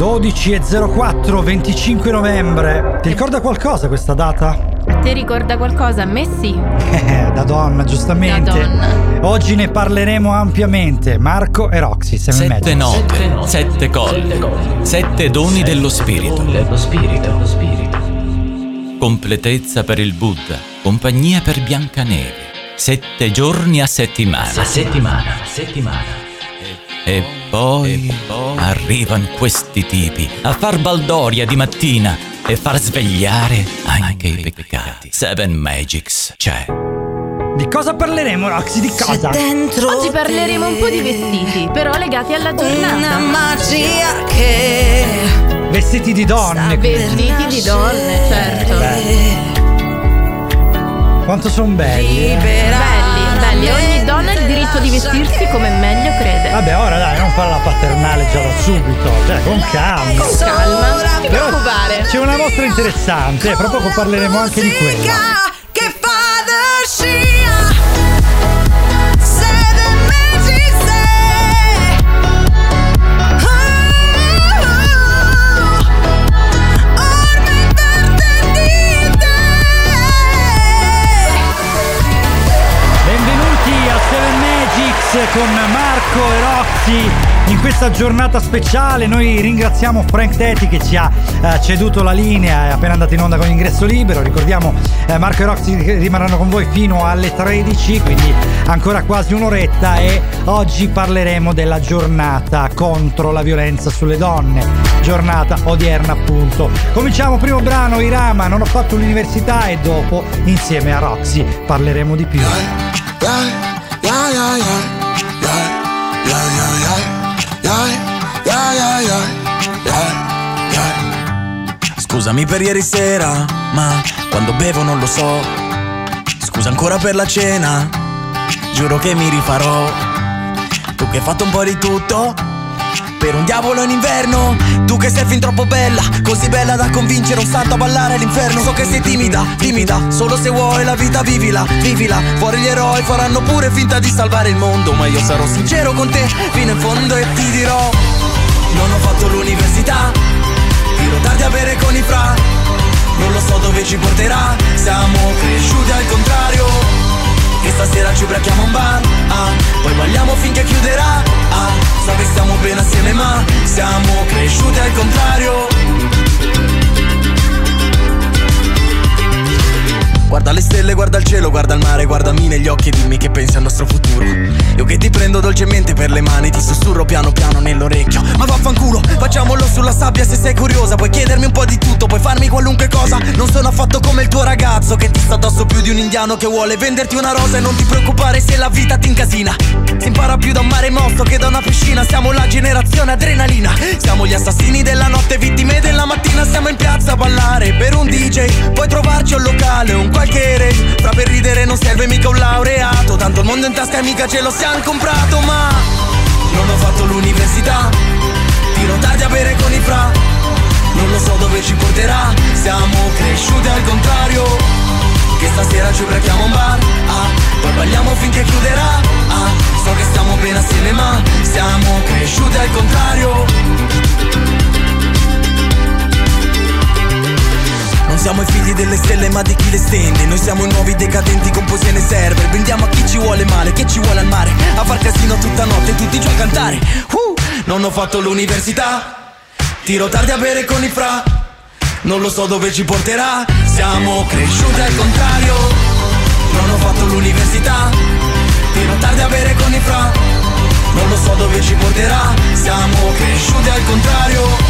12.04, 25 novembre. Ti ricorda qualcosa questa data? Ti ricorda qualcosa? A me sì. Eh, da donna, giustamente. Da donna. Oggi ne parleremo ampiamente. Marco e Roxy, siamo in mezzo. Sette note, sette colli, sette doni dello spirito. Dello spirito, lo spirito. Completezza per il Buddha, compagnia per Biancaneve. Sette giorni a settimana. A settimana, a settimana. E poi, arrivano questi tipi a far baldoria di mattina e far svegliare anche i peccati. Seven Magics c'è. Di cosa parleremo, Roxy? Di cosa? Oggi parleremo un po' di vestiti, però legati alla Una giornata. magia che Vestiti di donne. Vestiti di donne, certo. Quanto sono belli. eh. Belli, belli. Ogni donna ha il diritto di vestirsi come meglio crede. Vabbè, ora dai, non fare la paternale già da subito. Cioè, con calma. Con calma, non ti preoccupare. C'è una mostra interessante, fra poco parleremo anche di quella. che fa da con Marco e Roxy in questa giornata speciale. Noi ringraziamo Frank Tetti che ci ha eh, ceduto la linea, è appena andato in onda con ingresso libero. Ricordiamo eh, Marco e Roxy rimarranno con voi fino alle 13, quindi ancora quasi un'oretta e oggi parleremo della giornata contro la violenza sulle donne. Giornata odierna appunto. Cominciamo primo brano Irama, non ho fatto l'università e dopo insieme a Roxy parleremo di più. Scusami per ieri sera, ma quando bevo non lo so. Scusa ancora per la cena, giuro che mi rifarò. Tu che hai fatto un po' di tutto, per un diavolo in inverno. Tu che sei fin troppo bella, così bella da convincere un santo a ballare all'inferno. So che sei timida, timida, solo se vuoi la vita vivila, vivila. Fuori gli eroi faranno pure finta di salvare il mondo, ma io sarò sincero con te fino in fondo e ti dirò. Non ho fatto l'università, tiro tardi a bere con i fra. Non lo so dove ci porterà, siamo cresciuti al contrario. Stasera ci ubriachiamo a un bar, ah, poi balliamo finché chiuderà. Ah, so che stiamo bene assieme ma siamo cresciuti al contrario. Guarda le stelle, guarda il cielo, guarda il mare, guardami negli occhi e dimmi che pensi al nostro futuro. Io che ti prendo dolcemente per le mani, ti sussurro piano piano nell'orecchio. Ma vaffanculo, facciamolo sulla sabbia se sei curiosa. Puoi chiedermi un po' di tutto, puoi farmi qualunque cosa. Non sono affatto come il tuo ragazzo che ti sta addosso più di un indiano che vuole venderti una rosa e non ti preoccupare se la vita ti incasina. Si impara più da un mare mosso che da una piscina. Siamo la generazione adrenalina. Siamo gli assassini della notte, vittime della mattina. Siamo in piazza a ballare per un DJ. Puoi trovarci un locale, un qualche. Fra per ridere non serve mica un laureato. Tanto il mondo in tasca e mica ce lo siamo comprato. Ma non ho fatto l'università. Tiro tardi a bere con i fra. Non lo so dove ci porterà. Siamo cresciuti al contrario. Che stasera ci ubriachiamo a un bar. Ah, poi balliamo finché chiuderà. Ah, so che stiamo bene assieme ma siamo cresciuti al contrario. Non siamo i figli delle stelle ma di chi le stende. Noi siamo i nuovi decadenti con poesie nei server. Vendiamo a chi ci vuole male, che ci vuole al mare. A far casino tutta notte tutti giù a cantare. Uh, Non ho fatto l'università. Tiro tardi a bere con i fra. Non lo so dove ci porterà. Siamo cresciuti al contrario. Non ho fatto l'università. Tiro tardi a bere con i fra. Non lo so dove ci porterà. Siamo cresciuti al contrario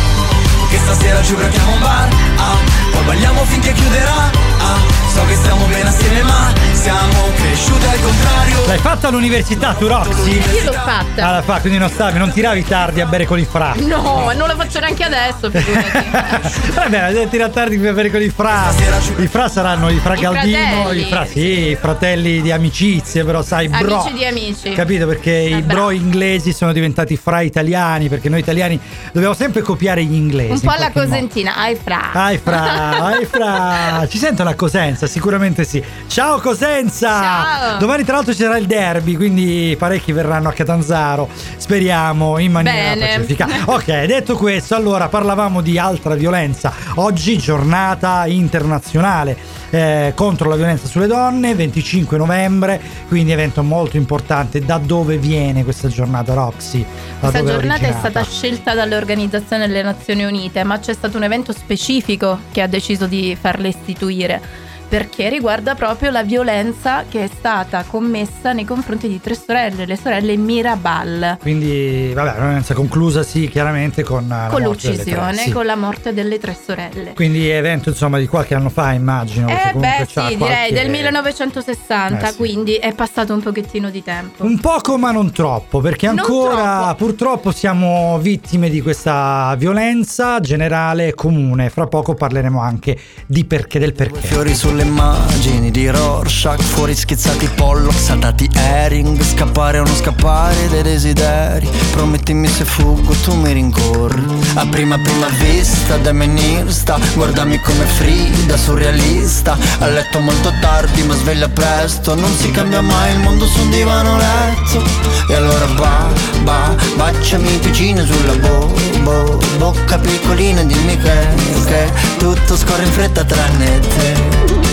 che stasera ci ubriachiamo a un bar ah, Poi balliamo finché chiuderà ah, So che stiamo bene assieme ma Siamo cresciuti al contrario L'hai fatta all'università tu Roxy? Io l'ho fatta. Ah, la fa, quindi non stavi, non tiravi tardi a bere con i fra. No, non la faccio neanche adesso. Vabbè, devi tirare tardi per bere con i fra. I fra saranno i fra I Galdino, fratelli. i fra sì, i fratelli di amicizie, però sai, bro. Amici di amici. Capito? Perché i Eh, bro bravo. inglesi sono diventati fra italiani, perché noi italiani dobbiamo sempre copiare gli inglesi. Un po' in modo. cosentina. Ai fra. Ai fra, ai fra. Ci sentono a Cosenza? Sicuramente sì. Ciao Cosenza! Ciao. Domani tra l'altro ci sarà il derby, quindi parecchi verranno a Catanzaro, speriamo in maniera Bene. pacifica. Ok, detto questo, allora parlavamo di altra violenza. Oggi giornata internazionale eh, contro la violenza sulle donne, 25 novembre, quindi evento molto importante. Da dove viene questa giornata, Roxy? Da Questa giornata è originata? stata scelta dall'Organizzazione delle Nazioni Unite, ma c'è stato un evento specifico che ha deciso di farla istituire. Perché riguarda proprio la violenza che è stata commessa nei confronti di tre sorelle, le sorelle Mirabal. Quindi, vabbè, la violenza conclusa, sì, chiaramente con, la con delle tre, l'uccisione, sì. con la morte delle tre sorelle. Quindi evento insomma di qualche anno fa immagino. perché Eh beh sì, qualche- direi del 1960, Eh, sì. quindi è passato un pochettino di tempo. Un poco ma non troppo, perché ancora troppo. purtroppo siamo vittime di questa violenza generale e comune. Fra poco parleremo anche di perché del perché. Fiori sulle immagini di Rorschach Fuori schizzati Pollock, saltati Herring Scappare o non scappare dei desideri. Promettimi se fuggo tu mi rincorri. A prima prima vista da menista Guardami come Frida, surrealista. A letto molto tardi ma sveglia presto Non si cambia mai il mondo su un divano letto. E allora ba, ba, baciami piccine sulla bo, bo Bocca piccolina dimmi che, che Tutto scorre in fretta tranne te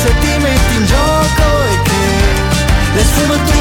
se ti metti in gioco E che le sfumature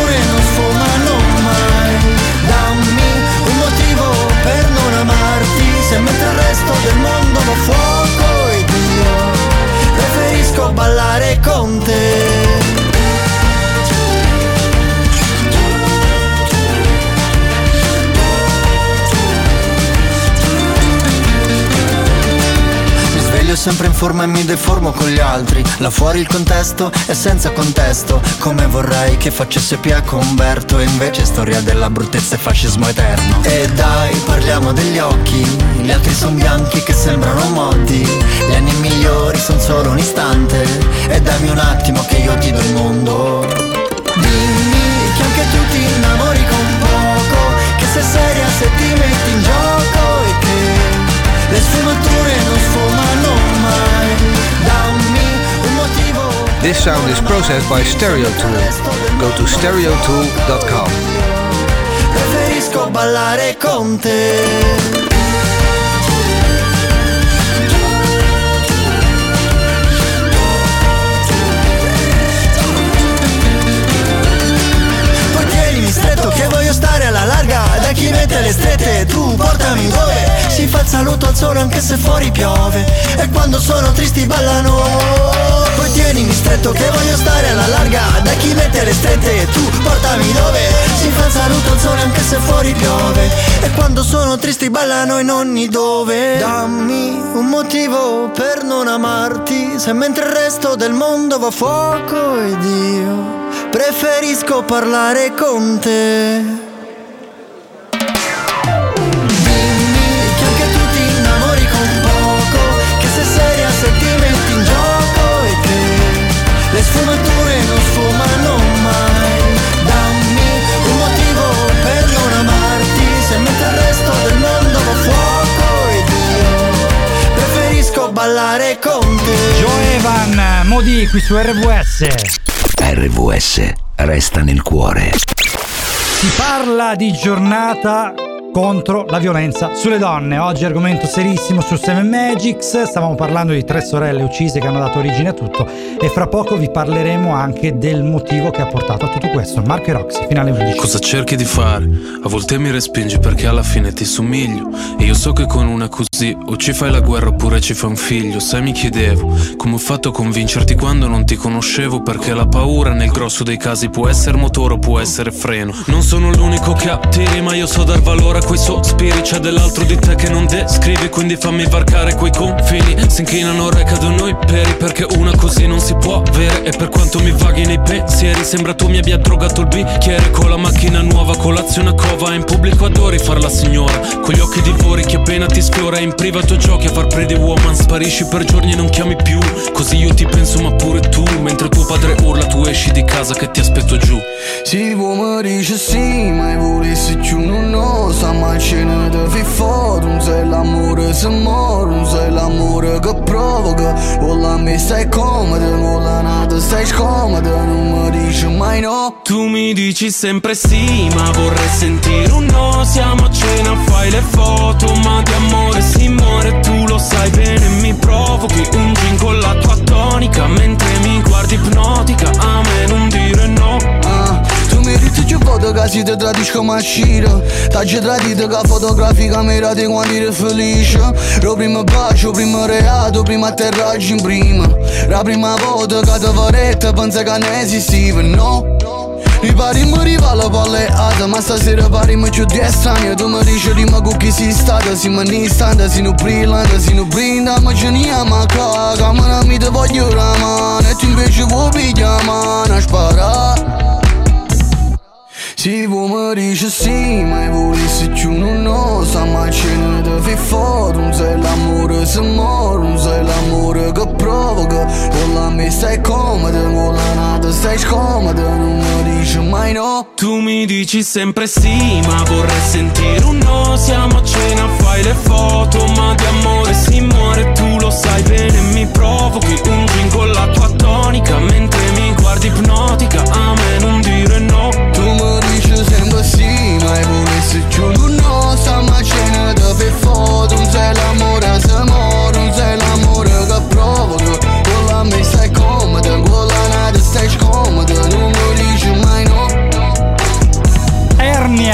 sempre in forma e mi deformo con gli altri. Là fuori il contesto è senza contesto Come vorrei che facesse Pia con Umberto E invece storia della bruttezza e fascismo eterno. E dai parliamo degli occhi Gli altri sono bianchi che sembrano modi Gli anni migliori sono solo un istante E dammi un attimo che io ti do il mondo. Dimmi che anche tu ti innamori con poco Che sei seria se ti metti in gioco E che le sfumature This sound is processed by Stereotool. Go to stereotool.com. Preferisco ballare con te stretto che voglio stare alla larga Da chi mette le strette tu portami dove Si fa il saluto al sole anche se fuori piove E quando sono tristi ballano Poi tienimi stretto che voglio stare alla larga. Da chi mette le strette? Tu portami dove? Si fa il saluto al sole anche se fuori piove. E quando sono tristi ballano in ogni dove. Dammi un motivo per non amarti. Se mentre il resto del mondo va a fuoco ed io Preferisco parlare con te Modi qui su RVS. RVS resta nel cuore. Si parla di giornata contro la violenza sulle donne. Oggi argomento serissimo su Seven Magics. Stavamo parlando di tre sorelle uccise che hanno dato origine a tutto e fra poco vi parleremo anche del motivo che ha portato a tutto questo. Marco e Roxy, finale 11. Cosa cerchi di fare? A volte mi respingi perché alla fine ti somiglio E io so che con una così o ci fai la guerra oppure ci fai un figlio Sai mi chiedevo come ho fatto a convincerti quando non ti conoscevo Perché la paura nel grosso dei casi può essere motore o può essere freno Non sono l'unico che attiri ma io so dar valore a quei sospiri C'è dell'altro di te che non descrivi quindi fammi varcare quei confini. Si inchinano re cadono i peri perché una così non si può avere. E per quanto mi vaghi nei pensieri sembra tu mi abbia drogato il bicchiere. Con la macchina nuova, colazione a cova In pubblico adori far la signora. Con gli occhi divori che appena ti sfiora in privato giochi a far pretty woman. Sparisci per giorni e non chiami più. Così io ti penso ma pure tu. Mentre tuo padre urla tu esci di casa che ti aspetto giù. Si mi dice sì, ma volessi più non lo sa siamo a cena di fi foto Non sei l'amore se muore, non sei l'amore che provoca. Con la me stai comoda, con la nata stai scomoda Non mi dici mai no. Tu mi dici sempre sì, ma vorrei sentire un no. Siamo a cena, fai le foto, ma di amore si muore. Tu lo sai bene, mi provochi un gin con la tua tonica. Mentre mi guardi ipnotica, Dici che foto che si ti tradisco ma sciro. T'hai tradito che fotografica mi rati quando eri felice Lo primo bacio, primo reato, primo atterraggio in prima. La prima volta che ti vorrete pensa che ne esistiva, no? Mi pari mi rivalo palleata Ma stasera pari mi più di estraneo Tu mi dici rima con chi si stata Si mi nistante, si nu brillante, si nu brinda Ma ce ne ama caga Ma non mi te voglio la mano E tu invece vuoi pigliare mano a sparare si vuoi mi dici sì, ma volessi più non no Stiamo a cena di fi foto Non sei l'amore se muore Non sei l'amore che provoca. Con la me stai comoda Con la nata stai scomoda Non mi dici mai no. Tu mi dici sempre sì, ma vorrei sentire un no. Siamo a cena, fai le foto, ma di amore si muore. Tu lo sai bene, mi provochi un gin con la tua tonica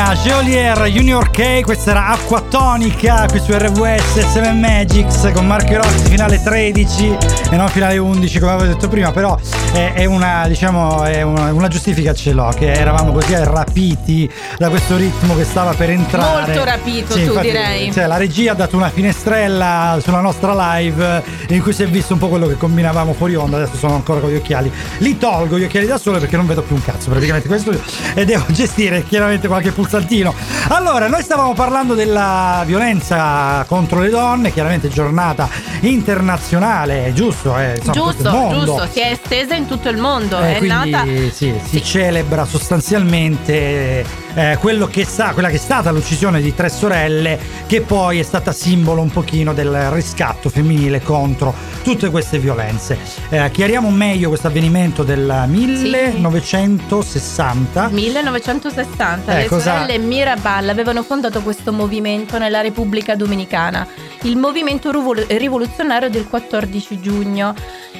Ernia, Geolier, Junior K, questa era Acqua Tonica qui su RWS 7 Magics con Marco Rossi finale 13 e non finale 11 come avevo detto prima, però è, è una diciamo è una, una giustifica ce l'ho che eravamo così rapiti da questo ritmo che stava per entrare. Molto rapito, tu direi. Cioè, la regia ha dato una finestrella sulla nostra live in cui si è visto un po' quello che combinavamo fuori onda, adesso sono ancora con gli occhiali. Li tolgo gli occhiali da sole perché non vedo più un cazzo praticamente questo e devo gestire chiaramente qualche pulsantino. Allora, noi stavamo parlando della violenza contro le donne, chiaramente giornata internazionale, giusto? Eh, insomma, Giusto, giusto, si è estesa in tutto il mondo. Eh, è quindi, nata. sì, si celebra sostanzialmente eh, quello che sa, quella che è stata l'uccisione di tre sorelle, che poi è stata simbolo un pochino del riscatto femminile contro tutte queste violenze. Eh, chiariamo meglio questo avvenimento del 1960. 1960 Eh, le cosa- sorelle Mirabal avevano fondato questo movimento nella Repubblica Dominicana, il movimento rivol- rivoluzionario del 14 giugno,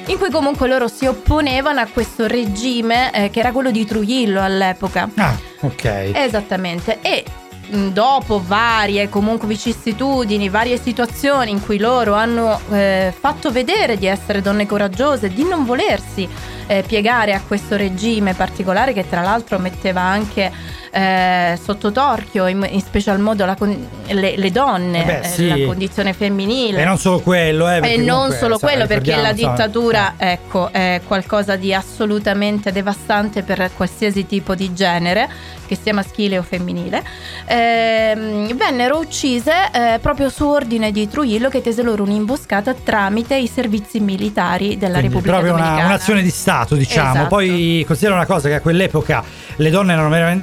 in cui comunque loro si opponevano a questo regime eh, che era quello di Trujillo all'epoca. Ah, ok. Esattamente. E mh, dopo varie comunque vicissitudini, varie situazioni in cui loro hanno eh, fatto vedere di essere donne coraggiose, di non volersi eh, piegare a questo regime particolare che tra l'altro metteva anche eh, sotto torchio in, in special modo la le, le donne, Eh beh, eh, sì. la condizione femminile. E non solo quello, eh, E perché non comunque, solo sai, quello, perché la ricordiamo, insomma, dittatura, ecco, è qualcosa di assolutamente devastante per qualsiasi tipo di genere, che sia maschile o femminile. Ehm, vennero uccise eh, proprio su ordine di Trujillo che tese loro un'imboscata tramite i servizi militari della Quindi Repubblica proprio Dominicana. un'azione di Stato, diciamo. Esatto. Poi considera una cosa che a quell'epoca le donne erano vera-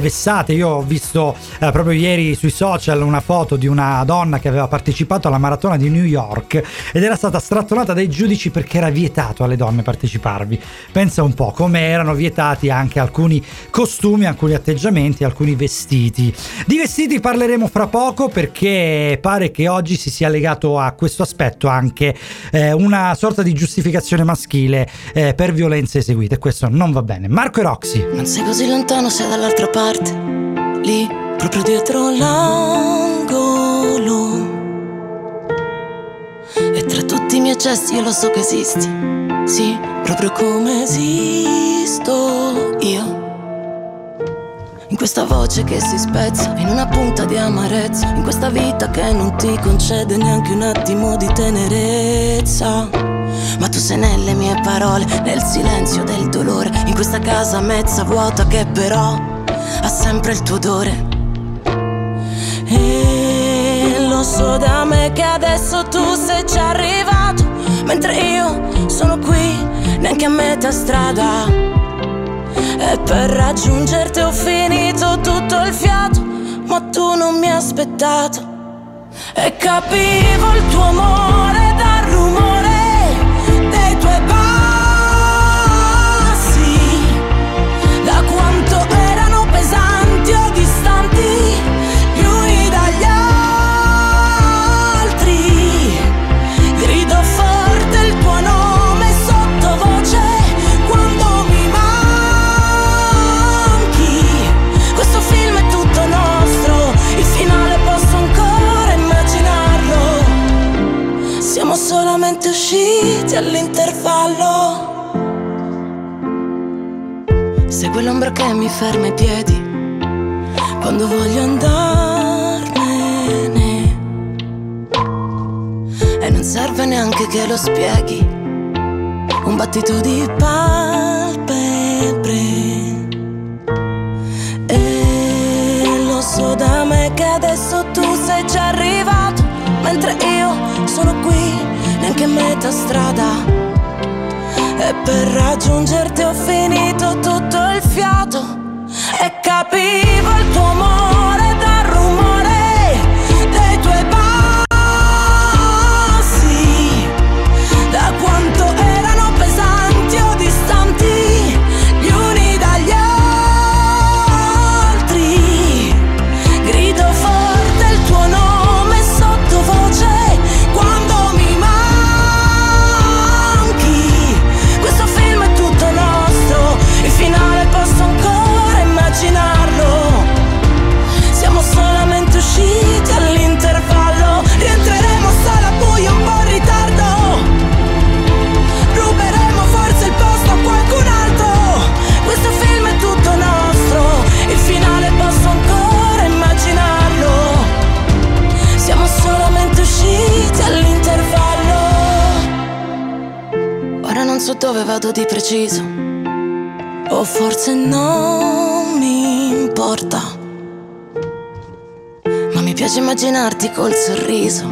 vessate. Io ho visto eh, proprio ieri sui social una foto di una donna che aveva partecipato alla maratona di New York ed era stata strattonata dai giudici perché era vietato alle donne parteciparvi. Pensa un po' come erano vietati anche alcuni costumi, alcuni atteggiamenti, alcuni vestiti. Di vestiti parleremo fra poco perché pare che oggi si sia legato a questo aspetto anche eh, una sorta di giustificazione maschile eh, per violenze eseguite. Questo non va bene. Marco e Roxy. Non sei così lontano, sei dall'altra parte, lì, proprio dietro l'angolo. E tra tutti i miei gesti io lo so che esisti, sì, proprio come esisto io. In questa voce che si spezza, in una punta di amarezza, in questa vita che non ti concede neanche un attimo di tenerezza. Ma tu sei nelle mie parole, nel silenzio del dolore, in questa casa mezza vuota che però ha sempre il tuo odore. E lo so da me che adesso tu sei già arrivato, mentre io sono qui, neanche a metà strada. E per raggiungerti ho finito tutto il fiato, ma tu non mi hai aspettato. E capivo il tuo amore all'intervallo. Segui l'ombra che mi ferma i piedi quando voglio andarmene. E non serve neanche che lo spieghi. Un battito di palpebre. E lo so da me che adesso tu sei già arrivato. Mentre io sono qui, a metà strada. E per raggiungerti ho finito tutto il fiato. Vado di preciso. O forse non mi importa. Ma mi piace immaginarti col sorriso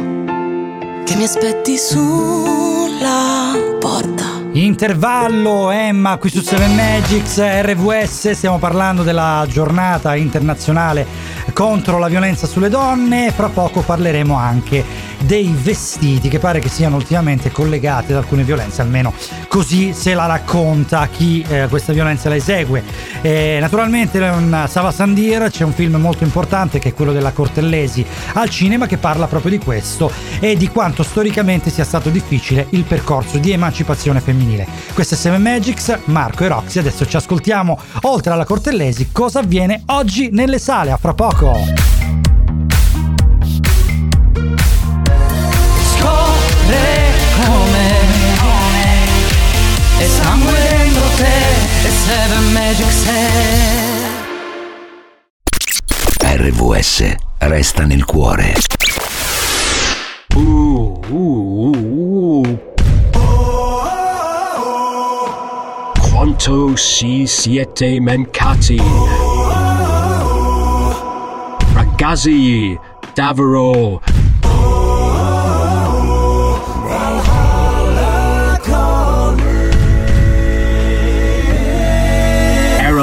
che mi aspetti sulla porta. Intervallo, Emma, qui su 7 Magics, RVS, stiamo parlando della giornata internazionale contro la violenza sulle donne. Fra poco parleremo anche dei vestiti che pare che siano ultimamente collegati ad alcune violenze, almeno così se la racconta chi eh, questa violenza la esegue. Eh, naturalmente un Sava Sandir c'è un film molto importante che è quello della Cortellesi al cinema che parla proprio di questo e di quanto storicamente sia stato difficile il percorso di emancipazione femminile. Questo è 7 Magics, Marco e Roxy, adesso ci ascoltiamo oltre alla Cortellesi cosa avviene oggi nelle sale, a fra poco. RVS resta nel cuore. Quanto si siete mancati? Ragazzi, davvero.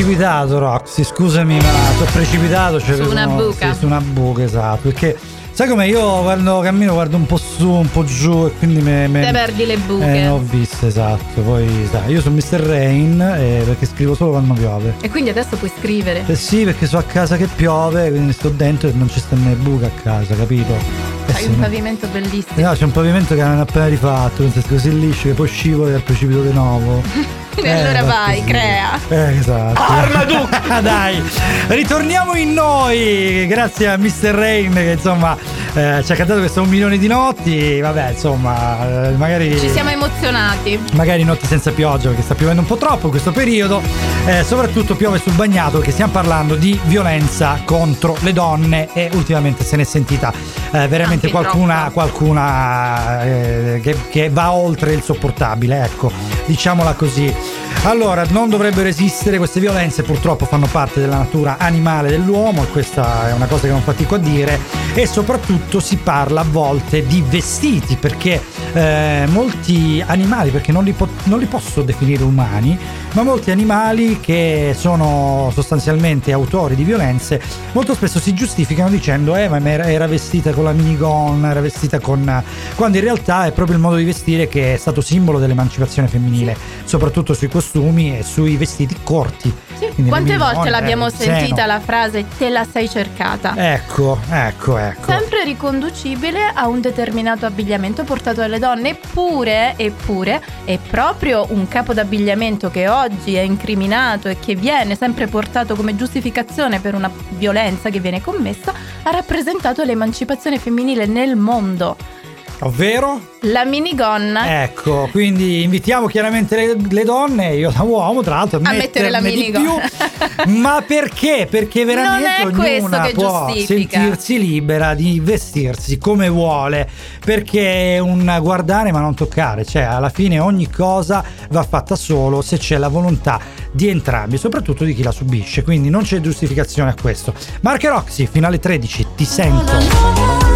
Precipitato, Roxy, scusami, ma sono precipitato. Cioè, Su una sono- buca. sì, su una buca, esatto. Perché sai come io quando cammino guardo un po' su, un po' giù e quindi me, me- Te perdi le buche. Eh, ho visto, esatto. Poi sai, io sono Mr. Rain eh, perché scrivo solo quando piove. E quindi adesso puoi scrivere. Eh sì, perché so a casa che piove, quindi sto dentro e non ci sta né buca a casa, capito? Eh Hai sì, un pavimento bellissimo. No, c'è un pavimento che hanno appena rifatto, così liscio che poi scivoli al precipito di nuovo. E allora Eh, vai, così. crea. Eh, esatto. Dai, ritorniamo in noi. Grazie a Mr. Rain che insomma eh, ci ha cantato questo un milione di notti. Vabbè, insomma, eh, magari. Ci siamo emozionati. Magari notti senza pioggia perché sta piovendo un po' troppo in questo periodo, Eh, soprattutto piove sul bagnato perché stiamo parlando di violenza contro le donne e ultimamente se n'è sentita eh, veramente Anche qualcuna, qualcuna eh, che, che va oltre il sopportabile, ecco, diciamola così. Allora, non dovrebbero esistere queste violenze, purtroppo fanno parte della natura animale dell'uomo e questa è una cosa che non fatico a dire e soprattutto si parla a volte di vestiti perché eh, molti animali, perché non li, po- non li posso definire umani, ma molti animali che sono sostanzialmente autori di violenze molto spesso si giustificano dicendo eh ma era, vestita con la minigonna, era vestita con... quando in realtà è proprio il modo di vestire che è stato simbolo dell'emancipazione femminile, soprattutto sui costumi e sui vestiti corti. Quindi Quante volte l'abbiamo sentita seno. la frase te la sei cercata? Ecco, ecco, ecco. Sempre riconducibile a un determinato abbigliamento portato dalle donne, eppure, eppure, è proprio un capo d'abbigliamento che oggi è incriminato e che viene sempre portato come giustificazione per una violenza che viene commessa, ha rappresentato l'emancipazione femminile nel mondo. Ovvero? La minigonna Ecco, quindi invitiamo chiaramente le, le donne, io da uomo tra l'altro, a, a mettere la minigonna. più. Ma perché? Perché veramente Non è ognuna che può giustifica. sentirsi libera di vestirsi come vuole, perché è un guardare ma non toccare, cioè alla fine ogni cosa va fatta solo se c'è la volontà di entrambi, soprattutto di chi la subisce, quindi non c'è giustificazione a questo. Marche Roxy, finale 13, ti sento.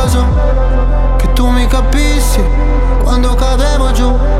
Pegaso, che tu mi capissi quando cadevo giù.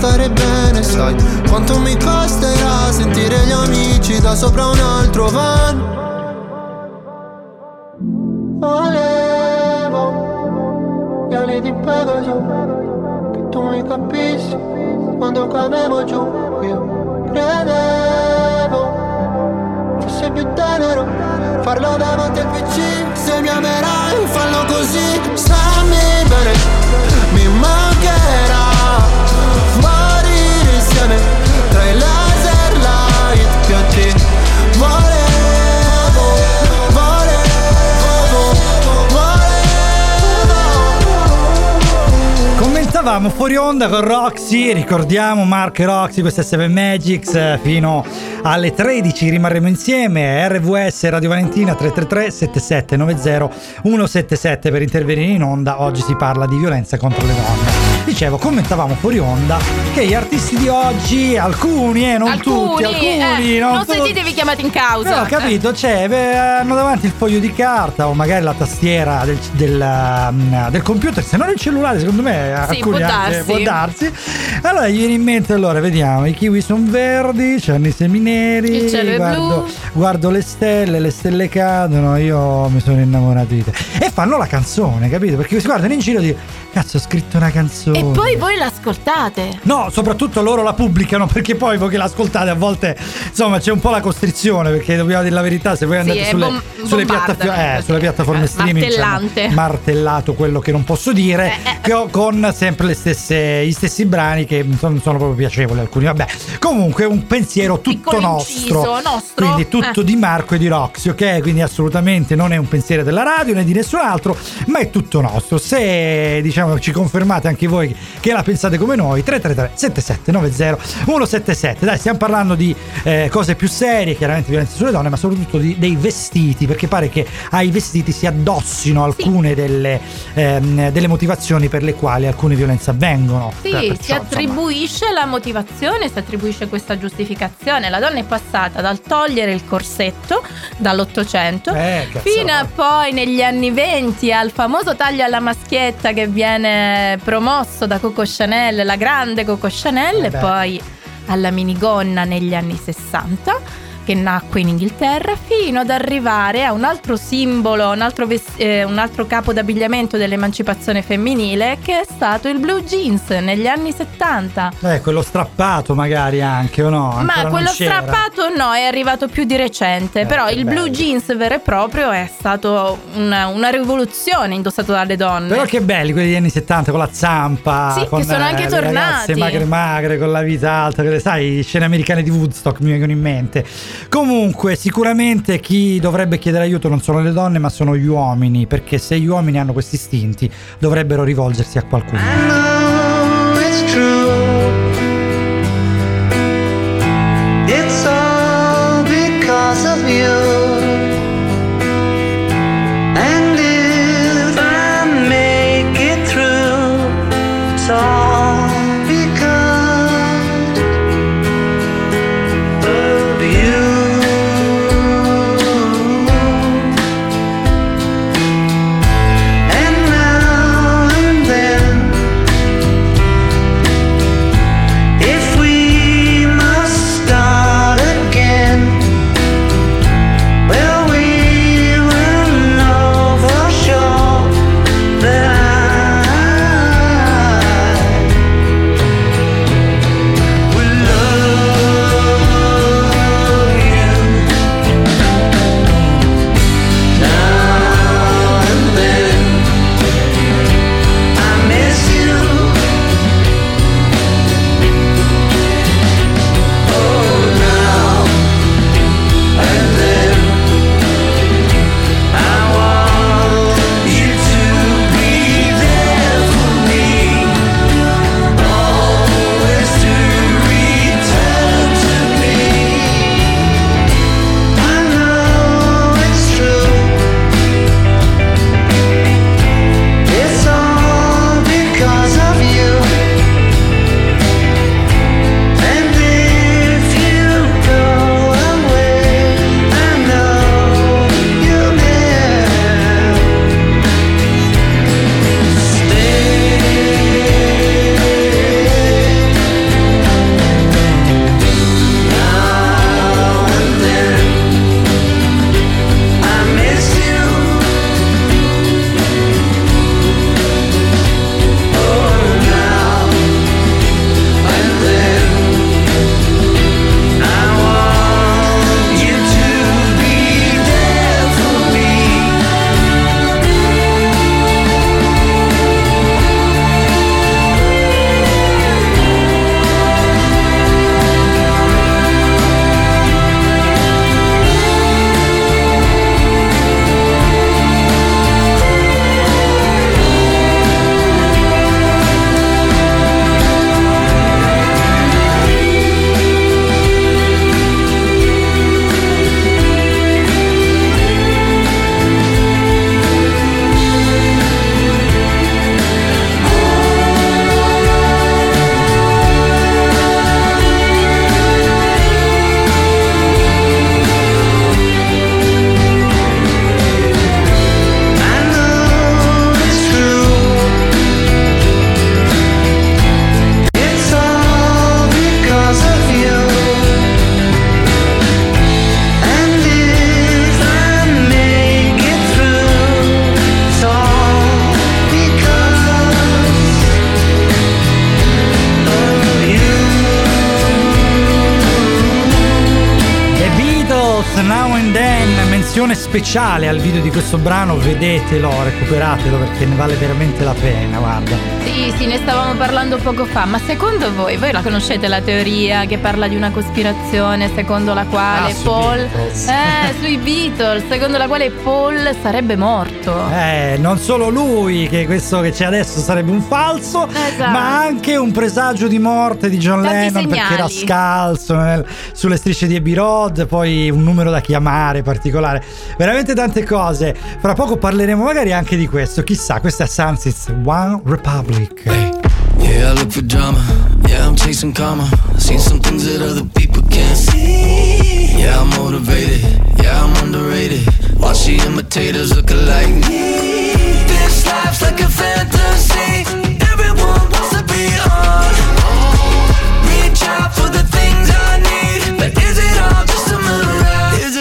stare bene Sai. Quanto mi costerà sentire gli amici da sopra un altro van? Volevo gli ali di Pegaso Che tu mi capissi quando cadevo giù Io Fuori onda con Roxy, ricordiamo Mark e Roxy, questa è Seven Magics, eh, fino alle 13 rimarremo insieme, RVS Radio Valentina 333 7790 177 per intervenire in onda, oggi si parla di violenza contro le donne. Dicevo, commentavamo fuori onda che gli artisti di oggi, alcuni, eh, non tutti, alcuni, eh, non non sentitevi chiamati in causa. però ho capito, cioè, beh, hanno davanti il foglio di carta o magari la tastiera del, del, um, del computer, se non il cellulare, secondo me alcuni può anche- darsi. può darsi. Allora gli viene in mente, allora vediamo, i kiwi sono verdi, c'hanno i semi neri, Il cielo guardo, guardo le stelle, le stelle cadono, io mi sono innamorato di te. E fanno la canzone, capito? Perché si guardano in giro e dicono, cazzo ho scritto una canzone. E poi voi l'ascoltate. No, soprattutto loro la pubblicano perché poi voi che l'ascoltate a volte insomma c'è un po' la costrizione perché dobbiamo dire la verità se voi Sì, andate è sulle, bom- sulle, piattaforme, eh, sulle piattaforme Eh, streaming martellante. Eh, martellato quello che non posso dire che ho con sempre le stesse, gli stessi brani che non sono, sono proprio piacevoli alcuni vabbè comunque un pensiero tutto nostro inciso, nostro. quindi tutto Eh. di Marco e di Roxy ok quindi assolutamente non è un pensiero della radio né di nessun altro ma è tutto nostro se diciamo ci confermate anche voi che la pensate come noi 333 7790 177 dai stiamo parlando di eh, cose più serie chiaramente violenza sulle donne ma soprattutto di- dei vestiti perché pare che ai vestiti si addossino alcune delle, ehm, delle motivazioni per le quali alcune violenze avvengono. Sì, Perciò, si insomma, attribuisce la motivazione, si attribuisce questa giustificazione. La donna è passata dal togliere il corsetto dall'Ottocento Eh, fino a poi negli anni 20 al famoso taglio alla maschietta che viene promosso da Coco Chanel, la grande Coco Chanel, Eh e poi alla minigonna negli anni 60. Che nacque in Inghilterra, fino ad arrivare a un altro simbolo, un altro, ves- eh, un altro capo d'abbigliamento dell'emancipazione femminile, che è stato il blue jeans negli anni 70. Eh, quello strappato magari anche, o no? Ancora Ma quello strappato no, è arrivato più di recente. però che il bello. blue jeans vero e proprio è stato una, una rivoluzione indossato dalle donne. Però che belli quelli degli anni 70 con la zampa. Sì, che con, sono anche le tornati. magre magre con la vita alta, sai, scene americane di Woodstock mi vengono in mente. Comunque, sicuramente chi dovrebbe chiedere aiuto non sono le donne, ma sono gli uomini, perché se gli uomini hanno questi istinti, dovrebbero rivolgersi a qualcuno. it's true. It's all because of you. Speciale al video di questo brano, vedetelo, recuperatelo perché ne vale veramente la pena, guarda. Sì, sì, ne stavamo parlando poco fa, ma secondo voi, voi la conoscete la teoria che parla di una cospirazione secondo la quale Ah, Paul... Beatles. Eh, sui Beatles, secondo la quale Paul sarebbe morto. Eh, non solo lui, che questo che c'è adesso sarebbe un falso, Esatto. ma anche un presagio di morte di John Tanti Lennon perché era segnali. scalzo nel- sulle strisce di Abbey Road, poi un numero da chiamare particolare. Veramente tante cose. Fra poco parleremo magari anche di questo. Chissà, questa è Sunsets One Republic. Yeah, I look for drama. Yeah, I'm chasing karma. Seen some things that other people can't see. Yeah, I'm motivated. Yeah, I'm underrated. Watch the imitators look alike. This life's like a fantasy. Everyone wants to be on. Reach out for the things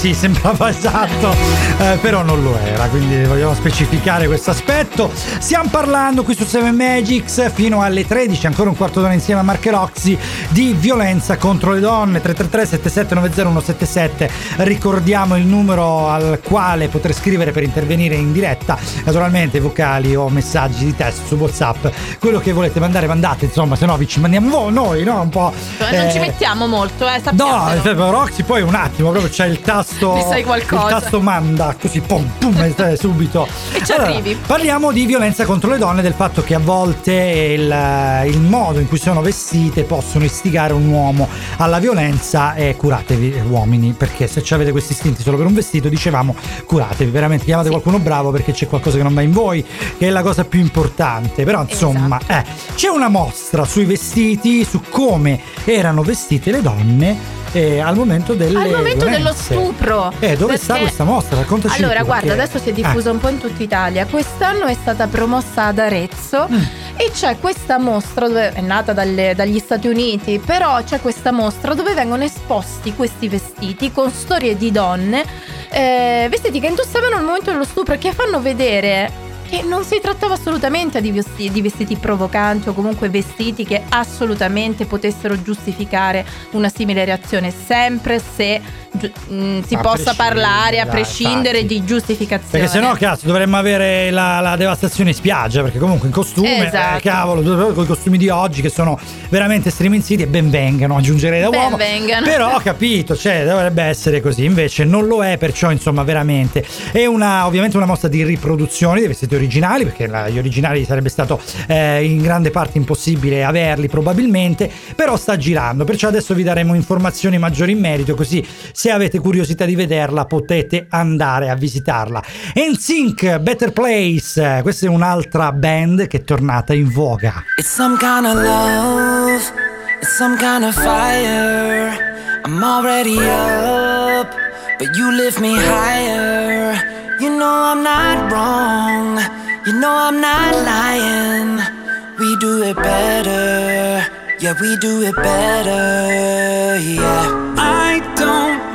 sì, sembrava esatto, eh, però non lo era, quindi vogliamo specificare questo aspetto. Stiamo parlando qui su 7 Magics fino alle 13, ancora un quarto d'ora insieme a Mark e Roxy di violenza contro le donne 333 7790 177. Ricordiamo il numero al quale poter scrivere per intervenire in diretta, naturalmente vocali o messaggi di testo su WhatsApp. Quello che volete mandare mandate, insomma, se no vi ci mandiamo vo- noi, no? Un po' Cioè, non eh, ci mettiamo molto, eh, No, sappiatelo. cioè, Roxy poi un attimo, proprio c'è il tasto. Qualcosa. Il tasto manda, così pum pum subito. E ci arrivi. Parliamo di violenza contro le donne, del fatto che a volte il, il modo in cui sono vestite possono istigare un uomo alla violenza e curatevi uomini, perché se avete questi istinti solo per un vestito, dicevamo curatevi, veramente chiamate qualcuno bravo perché c'è qualcosa che non va in voi, che è la cosa più importante. Però insomma, Esatto. eh, c'è una mostra sui vestiti, su come erano vestite le donne eh, al momento delle Al momento dello stupro. Eh, dove sta Perché- questa mostra? Raccontaci Allora, guarda, perché- adesso si è diffusa Eh. un po' in tutta Italia. Quest'anno è stata promossa ad Arezzo Mm. e c'è questa mostra dove è nata dalle- dagli Stati Uniti, però c'è questa mostra dove vengono esposti questi vestiti con storie di donne, eh, vestiti che indossavano al momento dello stupro e che fanno vedere che non si trattava assolutamente di vestiti, di vestiti provocanti o comunque vestiti che assolutamente potessero giustificare una simile reazione, sempre se si A possa parlare a dai, prescindere infatti. di giustificazione. Perché sennò, cazzo, dovremmo avere la, la devastazione in spiaggia. Perché comunque in costume, Esatto. eh, cavolo, con i costumi di oggi che sono veramente striminziti e ben vengano, aggiungerei da Ben uomo. vengano. Però ho capito, cioè, dovrebbe essere così. Invece non lo è, perciò, insomma, veramente. È una, ovviamente una mostra di riproduzioni dei vestiti originali, perché la- gli originali sarebbe stato eh, in grande parte impossibile averli, probabilmente. Però sta girando. Perciò adesso vi daremo informazioni maggiori in merito, così se avete curiosità di vederla potete andare a visitarla. NSYNC, Better Place, questa è un'altra band che è tornata in voga. It's some kind of love, it's some kind of fire. I'm already up, but you lift me higher. You know I'm not wrong, you know I'm not lying. We do it better, yeah, we do it better, yeah. I don't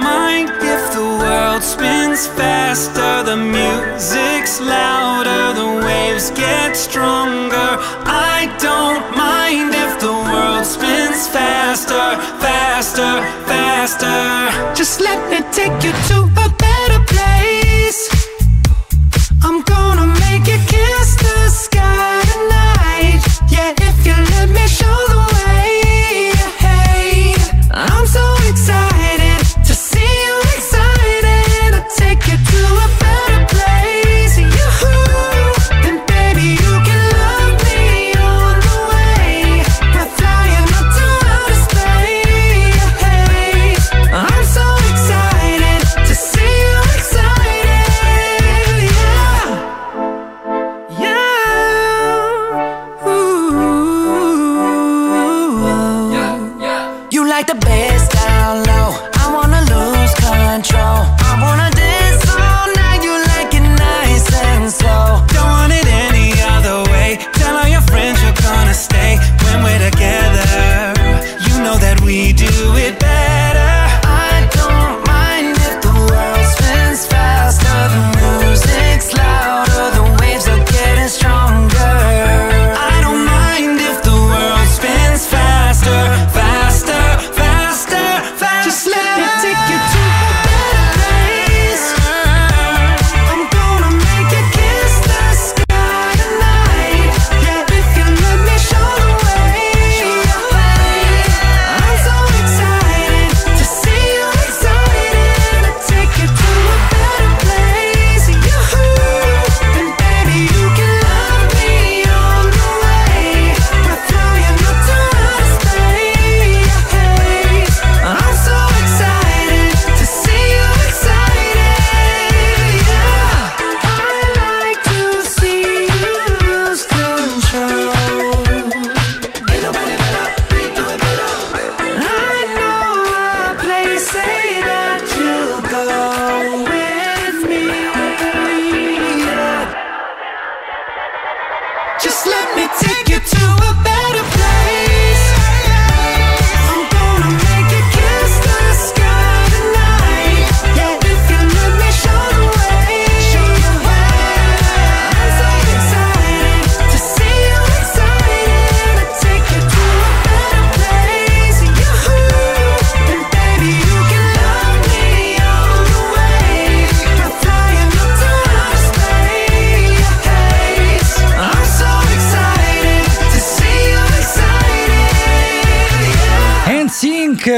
spins faster, the music's louder, the waves get stronger. I don't mind if the world spins faster, faster, faster. Just let me take you to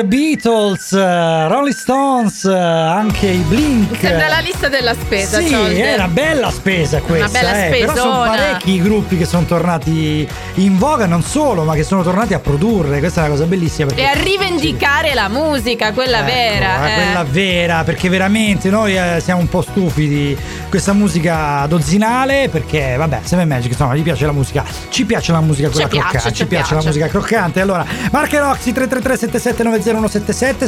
Beatles, eh, Rolling Stones, eh, anche i Blink. Sembra la lista della spesa, Sì, Cholder. è una bella spesa questa. bella eh, Però sono parecchi i gruppi che sono tornati in voga, non solo, ma che sono tornati a produrre. Questa è una cosa bellissima. E a rivendicare la musica, quella vera. eh, eh. quella vera, perché veramente noi siamo un po' stufi di questa musica dozzinale, perché vabbè, Seven Magic, insomma, gli piace la musica, ci piace la musica quella piace, croccante, ci ci piace, la musica croccante. Allora, Marche Roxy 333 7790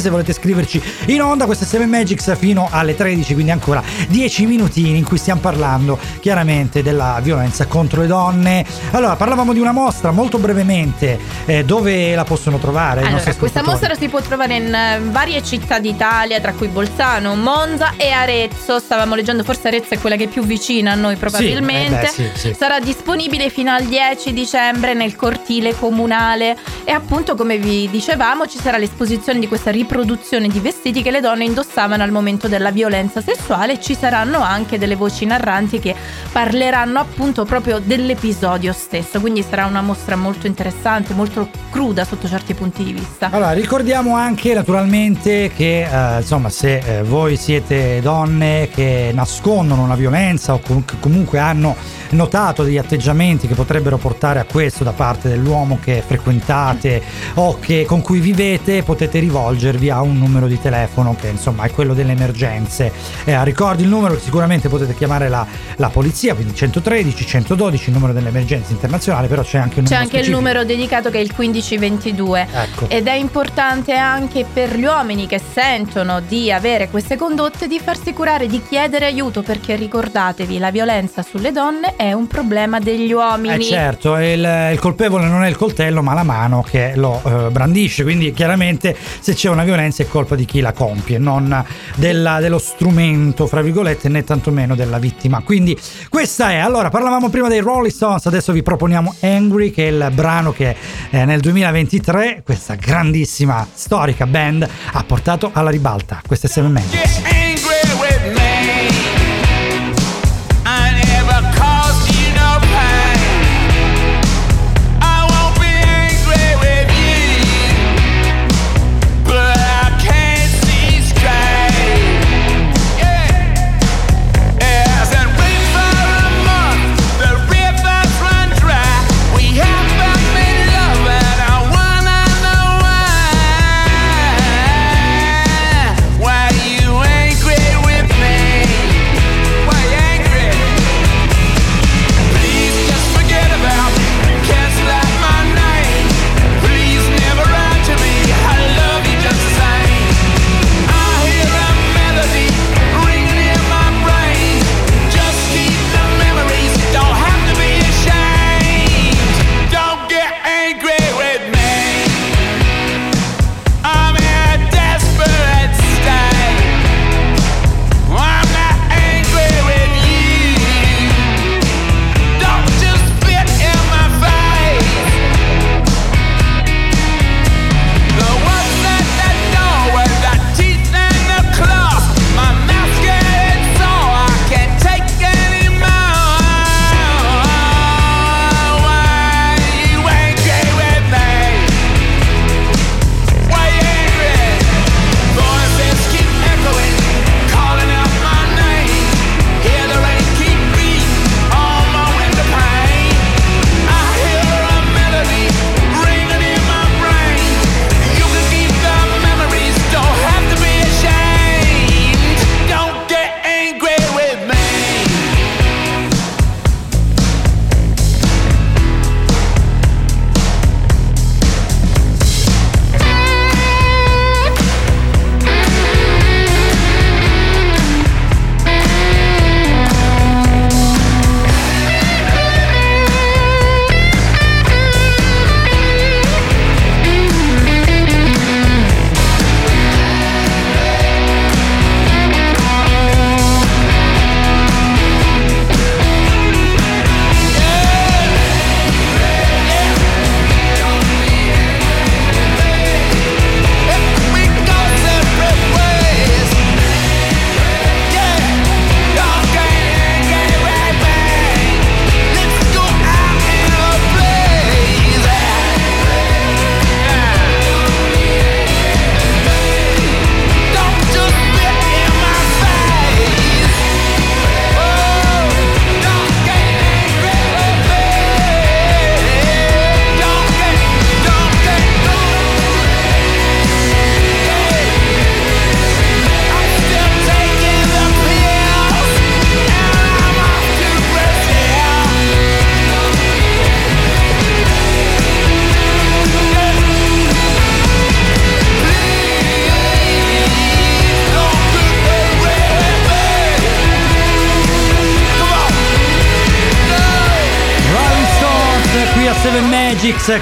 se volete scriverci in onda, questa è Seven Magics fino alle 13, quindi ancora 10 minutini in cui stiamo parlando chiaramente della violenza contro le donne. Allora, parlavamo di una mostra molto brevemente, eh, dove la possono trovare? Allora, questa mostra si può trovare in eh, varie città d'Italia, tra cui Bolzano, Monza e Arezzo. Stavamo leggendo, forse Arezzo è quella che è più vicina a noi probabilmente. eh beh, sì, sì. Sarà disponibile fino al 10 dicembre nel cortile comunale e appunto come vi dicevamo ci sarà l'esposizione di questa riproduzione di vestiti che le donne indossavano al momento della violenza sessuale ci saranno anche delle voci narranti che parleranno appunto proprio dell'episodio stesso, quindi sarà una mostra molto interessante, molto cruda sotto certi punti di vista. Allora, ricordiamo anche naturalmente che eh, insomma se eh, voi siete donne che nascondono una violenza o comunque hanno notato degli atteggiamenti che potrebbero portare a questo da parte dell'uomo che frequentate o che, con cui vivete, potete rivolgervi a un numero di telefono che insomma è quello delle emergenze. Eh, ricordi il numero sicuramente potete chiamare la, la polizia, quindi 113, 112, il numero dell'emergenza internazionale, però c'è anche un C'è anche il numero dedicato che è il 1522 Ecco. ed è importante anche per gli uomini che sentono di avere queste condotte di farsi curare, di chiedere aiuto perché ricordatevi la violenza sulle donne è un problema degli uomini. Eh certo, il, il colpevole non è il coltello ma la mano che lo eh, brandisce, quindi chiaramente se c'è una violenza è colpa di chi la compie, non della- dello strumento, fra virgolette, né tantomeno della vittima. Quindi questa è, allora parlavamo prima dei Rolling Stones, adesso vi proponiamo Angry che è il brano che eh, nel 2023 questa grandissima, storica band ha portato alla ribalta. Questa è Seven Magic.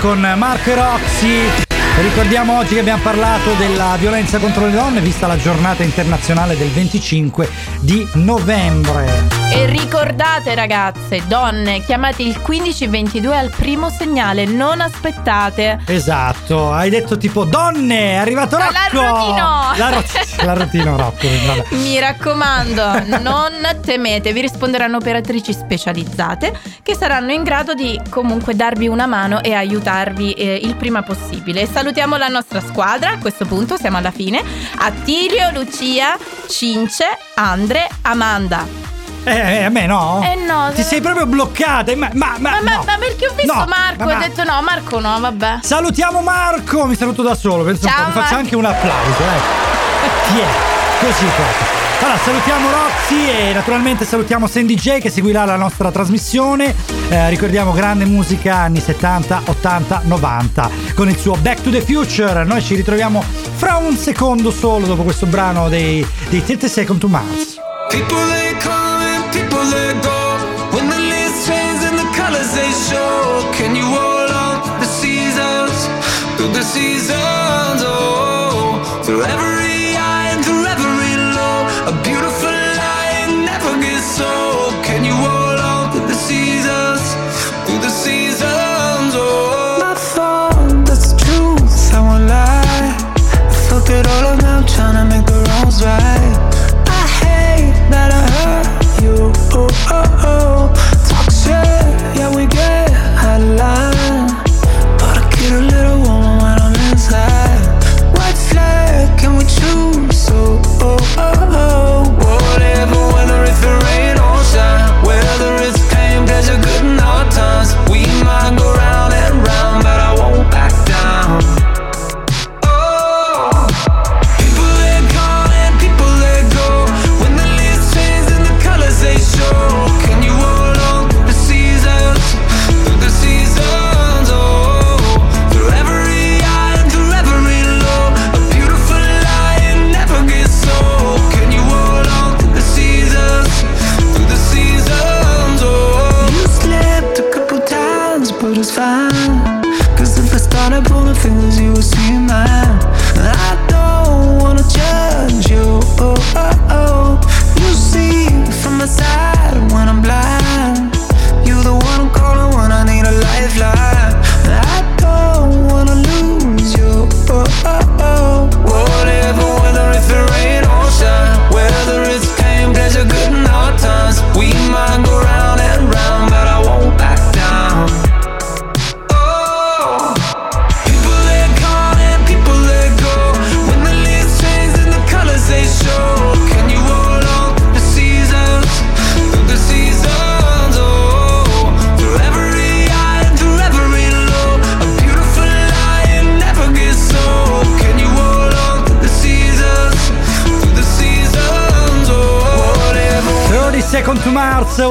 Con Marco e Roxy. Ricordiamo oggi che abbiamo parlato della violenza contro le donne, vista la giornata internazionale del 25 di novembre. E ricordate ragazze, donne, chiamate il 1522 al primo segnale, non aspettate. Esatto, hai detto tipo donne, è arrivato Rocco! L'arrotino! L'arrot- L'arrotino Rocco, vabbè. Mi raccomando, non temete, vi risponderanno operatrici specializzate che saranno in grado di comunque darvi una mano e aiutarvi eh, il prima possibile. Salutiamo la nostra squadra, a questo punto siamo alla fine. Attilio, Lucia, Cince, Andre, Amanda. Eh, eh, a me no? Eh no, Ti se- sei proprio bloccate, ma, ma, ma, Ma, no. ma perché ho visto No, Marco ma- e ho detto no, Marco no, vabbè. Salutiamo Marco, mi saluto da solo, penso un Ciao, po', mi faccio anche un applauso, eh. Chi è? Così proprio. Allora, salutiamo Roxy e naturalmente salutiamo Sandy J che seguirà la nostra trasmissione. Eh, ricordiamo grande musica anni 70, 80, 90 con il suo Back to the Future. Noi ci ritroviamo fra un secondo solo dopo questo brano dei, dei 30 Second to Mars. People they come seasons? Through the lights change and the colors they show, can you hold on? The seasons, the seasons, oh. Through every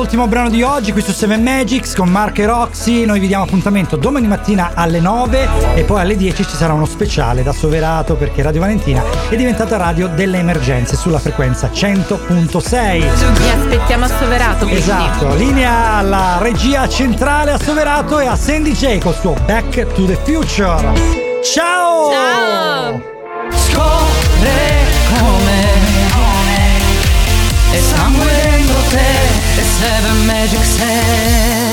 ultimo brano di oggi qui su 7 Magics con Mark e Roxy. Noi vi diamo appuntamento domani mattina alle 9 e poi alle 10 ci sarà uno speciale da Soverato perché Radio Valentina è diventata radio delle emergenze sulla frequenza 100.6. Mi aspettiamo a Soverato. quindi. Esatto, linea alla regia centrale a Soverato e a Sandy J col suo Back to the Future. Ciao! Ciao! Scopre come è sangue dentro te e seven magic sand.